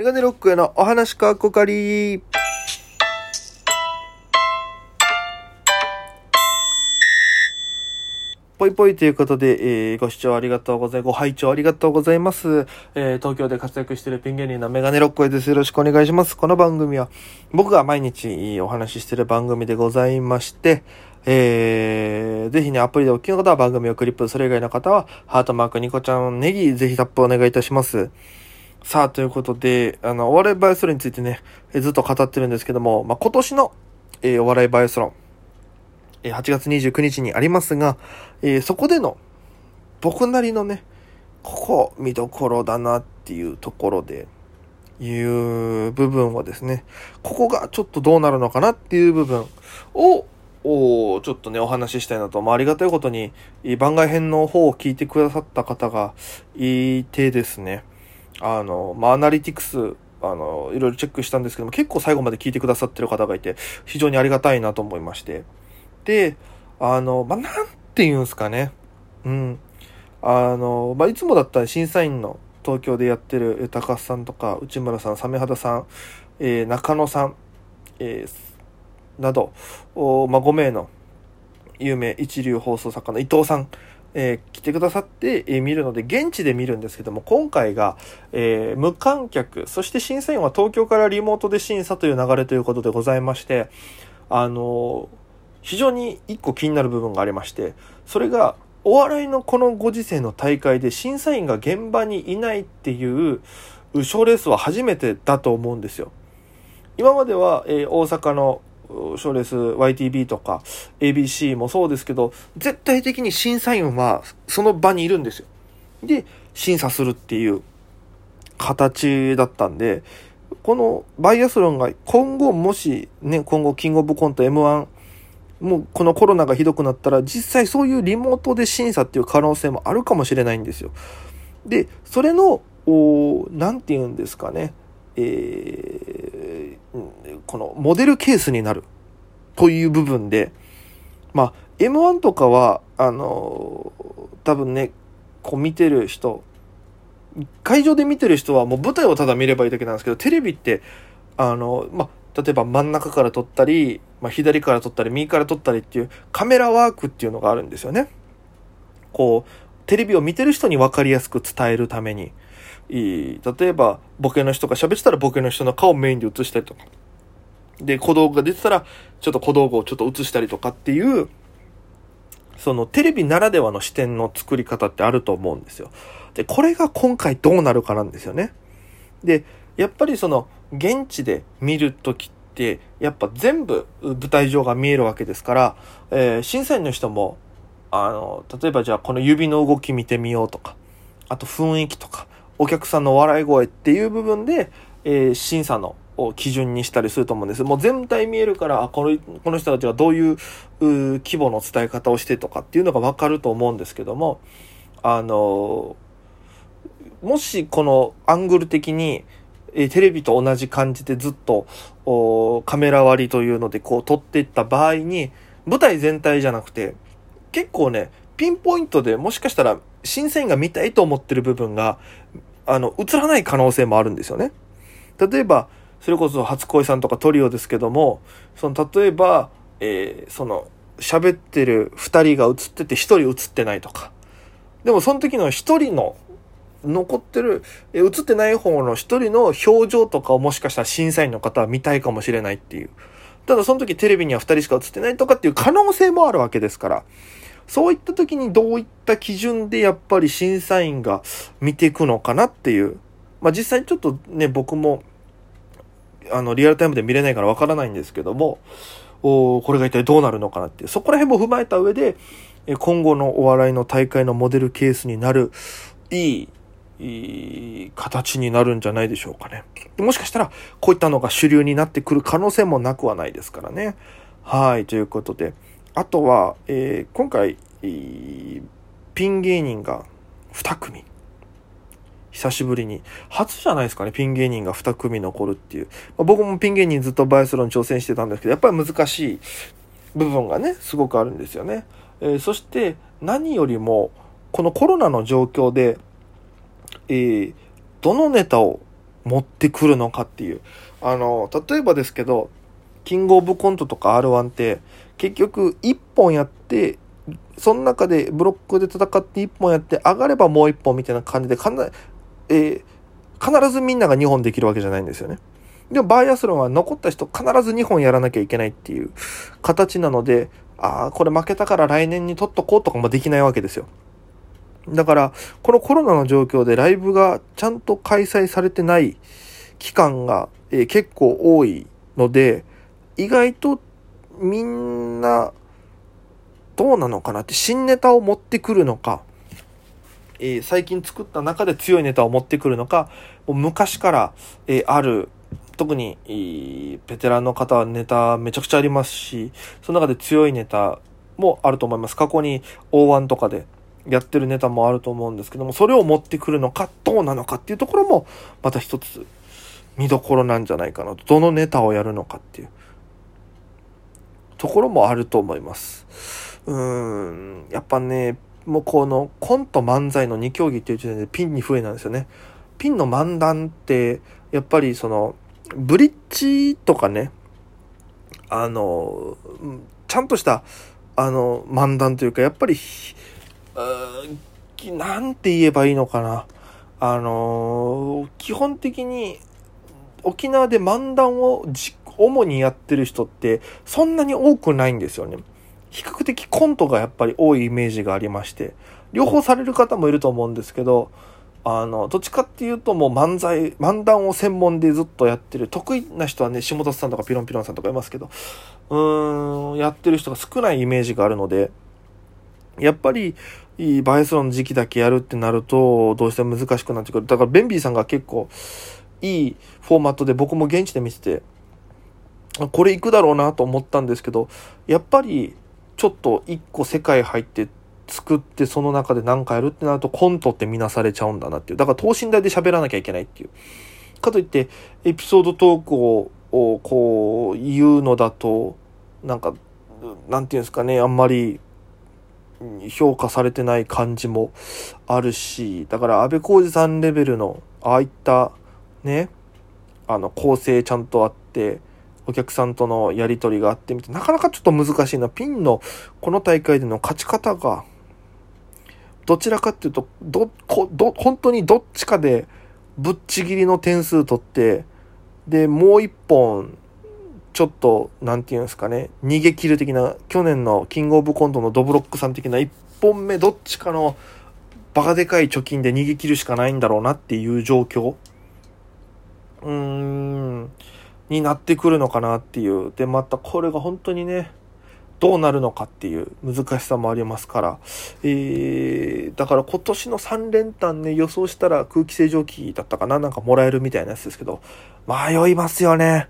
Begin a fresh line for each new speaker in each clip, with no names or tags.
メガネロックへのお話かっこかり。ぽいぽいということで、えー、ご視聴ありがとうございます。ご拝聴ありがとうございます。えー、東京で活躍しているピン芸人のメガネロックへです。よろしくお願いします。この番組は、僕が毎日お話ししている番組でございまして、えー、ぜひね、アプリでお聞きの方は番組をクリップ、それ以外の方は、ハートマーク、ニコちゃん、ネギ、ぜひタップお願いいたします。さあ、ということで、あの、お笑いバイスロンについてね、ずっと語ってるんですけども、まあ、今年の、えー、お笑いバイスロン、え8月29日にありますが、えー、そこでの僕なりのね、ここ見どころだなっていうところで、いう部分はですね、ここがちょっとどうなるのかなっていう部分を、おちょっとね、お話ししたいなと、まあ、ありがたいことに、番外編の方を聞いてくださった方がいてですね、あの、まあ、アナリティクス、あの、いろいろチェックしたんですけども、結構最後まで聞いてくださってる方がいて、非常にありがたいなと思いまして、で、あの、まあ、なんて言うんすかね。うん。あの、まあ、いつもだったら審査員の東京でやってる高橋さんとか、内村さん、サメ肌さん、えー、中野さん、えー、など、おまあ、5名の有名一流放送作家の伊藤さん、えー、来てくださって、えー、見るので、現地で見るんですけども、今回が、えー、無観客、そして審査員は東京からリモートで審査という流れということでございまして、あの非常に一個気になる部分がありまして、それが、お笑いのこのご時世の大会で審査員が現場にいないっていう賞レースは初めてだと思うんですよ。今までは、え、大阪の賞レース YTB とか ABC もそうですけど、絶対的に審査員はその場にいるんですよ。で、審査するっていう形だったんで、このバイアスロンが今後もしね、今後キングオブコント M1 もうこのコロナがひどくなったら実際そういうリモートで審査っていう可能性もあるかもしれないんですよ。で、それの、何て言うんですかね、えー、このモデルケースになるという部分で、まあ、M1 とかは、あの多分ね、こう見てる人、会場で見てる人はもう舞台をただ見ればいいだけなんですけど、テレビって、あの、まあ、例えば真ん中から撮ったり、まあ、左から撮ったり、右から撮ったりっていうカメラワークっていうのがあるんですよね。こう、テレビを見てる人に分かりやすく伝えるために。例えば、ボケの人が喋ってたらボケの人の顔をメインで映したりとか。で、小道具が出てたら、ちょっと小道具をちょっと映したりとかっていう、そのテレビならではの視点の作り方ってあると思うんですよ。で、これが今回どうなるかなんですよね。で、やっぱりその、現地で見るときって、やっぱ全部舞台上が見えるわけですから、えー、審査員の人も、あの、例えばじゃあこの指の動き見てみようとか、あと雰囲気とか、お客さんの笑い声っていう部分で、えー、審査の基準にしたりすると思うんです。もう全体見えるから、この、この人たちがどういう規模の伝え方をしてとかっていうのがわかると思うんですけども、あの、もしこのアングル的に、えテレビと同じ感じでずっとカメラ割りというのでこう撮っていった場合に、舞台全体じゃなくて、結構ね、ピンポイントでもしかしたら審査員が見たいと思ってる部分が、あの、映らない可能性もあるんですよね。例えば、それこそ初恋さんとかトリオですけども、その、例えば、えー、その、喋ってる二人が映ってて一人映ってないとか。でもその時の一人の残ってる、映ってない方の一人の表情とかをもしかしたら審査員の方は見たいかもしれないっていう。ただその時テレビには二人しか映ってないとかっていう可能性もあるわけですから。そういった時にどういった基準でやっぱり審査員が見ていくのかなっていう。まあ実際にちょっとね、僕も、あの、リアルタイムで見れないからわからないんですけども、おこれが一体どうなるのかなっていう。そこら辺も踏まえた上で、今後のお笑いの大会のモデルケースになる、いいいい形になるんじゃないでしょうかね。もしかしたら、こういったのが主流になってくる可能性もなくはないですからね。はい、ということで。あとは、えー、今回、ピン芸人が2組。久しぶりに。初じゃないですかね、ピン芸人が2組残るっていう。まあ、僕もピン芸人ずっとバイスロン挑戦してたんですけど、やっぱり難しい部分がね、すごくあるんですよね。えー、そして、何よりも、このコロナの状況で、えー、どのネタを持ってくるのかっていう。あの、例えばですけど、キングオブコントとか R1 って結局1本やってその中でブロックで戦って1本やって上がればもう1本みたいな感じでかな、えー、必ずみんなが2本できるわけじゃないんですよね。でもバイアスロンは残った人必ず2本やらなきゃいけないっていう形なので、ああ、これ負けたから来年に取っとこうとかもできないわけですよ。だから、このコロナの状況でライブがちゃんと開催されてない期間が、えー、結構多いので、意外とみんなどうなのかなって新ネタを持ってくるのか、えー、最近作った中で強いネタを持ってくるのか、もう昔から、えー、ある特に、ベテランの方はネタめちゃくちゃありますし、その中で強いネタもあると思います。過去に O1 とかでやってるネタもあると思うんですけども、それを持ってくるのか、どうなのかっていうところも、また一つ見どころなんじゃないかなと。どのネタをやるのかっていうところもあると思います。うーん、やっぱね、もうこのコント漫才の2競技っていう時点でピンに増えなんですよね。ピンの漫談って、やっぱりその、ブリッジとかね、あの、ちゃんとした、あの、漫談というか、やっぱり、なんて言えばいいのかな。あの、基本的に、沖縄で漫談を主にやってる人って、そんなに多くないんですよね。比較的コントがやっぱり多いイメージがありまして、両方される方もいると思うんですけど、あの、どっちかっていうともう漫才、漫談を専門でずっとやってる、得意な人はね、下田さんとかピロンピロンさんとかいますけど、うーん、やってる人が少ないイメージがあるので、やっぱり、バイスロンの時期だけやるってなると、どうしても難しくなってくる。だから、ベンビーさんが結構、いいフォーマットで僕も現地で見てて、これ行くだろうなと思ったんですけど、やっぱり、ちょっと一個世界入って作ってその中で何かやるってなるとコントって見なされちゃうんだなっていう。だから等身大で喋らなきゃいけないっていう。かといってエピソードトークををこう言うのだとなんかなんていうんですかねあんまり評価されてない感じもあるしだから安倍浩二さんレベルのああいったねあの構成ちゃんとあってお客さんとのやり取りがあってみてなかなかちょっと難しいな。ピンのこの大会での勝ち方がどちらかっていうと、ど、こ、ど、本当にどっちかでぶっちぎりの点数取って、で、もう一本、ちょっと、なんていうんですかね、逃げ切る的な、去年のキングオブコントのドブロックさん的な一本目、どっちかのバカでかい貯金で逃げ切るしかないんだろうなっていう状況。うーん、になってくるのかなっていう。で、またこれが本当にね、どうなるのかっていう難しさもありますから、えー、だから今年の3連単ね、予想したら空気清浄機だったかな？なんかもらえるみたいなやつですけど、迷いますよね。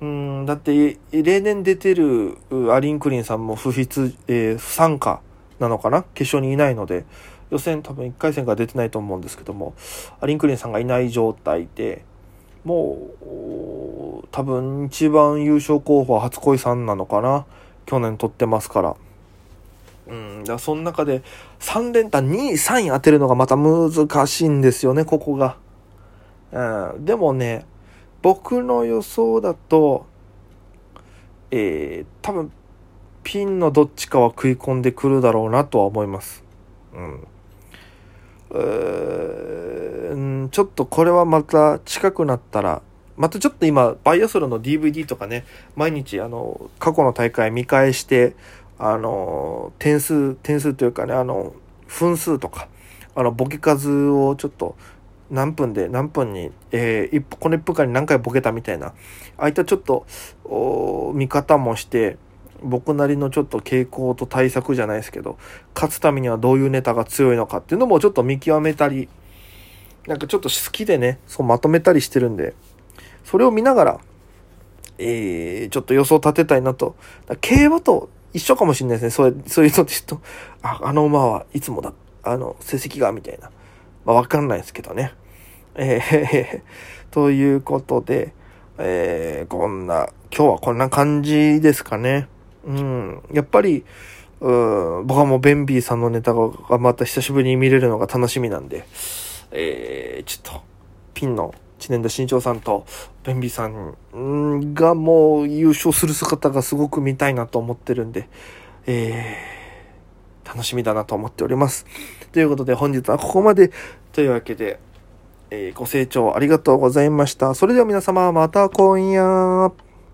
うん、だって、例年出てるアリンクリンさんも不必、えー、不参加なのかな？決勝にいないので、予選多分1回戦から出てないと思うんですけども、アリンクリンさんがいない状態で、もう、多分一番優勝候補は初恋さんなのかな去年取ってますから。うん、だその中で3連単2位、3位当てるのがまた難しいんですよね、ここが。うん、でもね、僕の予想だと、えー、多分、ピンのどっちかは食い込んでくるだろうなとは思います。うん。うんちょっとこれはまた近くなったらまたちょっと今、バイアスロンの DVD とかね、毎日、あの、過去の大会見返して、あの、点数、点数というかね、あの、分数とか、あの、ボケ数をちょっと、何分で何分に、えー、この1分間に何回ボケたみたいな、ああいったちょっと、お見方もして、僕なりのちょっと傾向と対策じゃないですけど、勝つためにはどういうネタが強いのかっていうのもちょっと見極めたり、なんかちょっと好きでね、そうまとめたりしてるんで、それを見ながら、えー、ちょっと予想立てたいなと。競馬と一緒かもしれないですね。そうそういうのってと、あ、あの馬はいつもだ、あの、成績が、みたいな。まあ、わかんないですけどね。えー、ということで、えー、こんな、今日はこんな感じですかね。うん。やっぱり、うん、僕はもうベンビーさんのネタがまた久しぶりに見れるのが楽しみなんで、えー、ちょっと、ピンの知念田新潮さんと、ベンビーさんがもう優勝する姿がすごく見たいなと思ってるんで、えー、楽しみだなと思っております。ということで本日はここまで。というわけで、えー、ご清聴ありがとうございました。それでは皆様また今夜。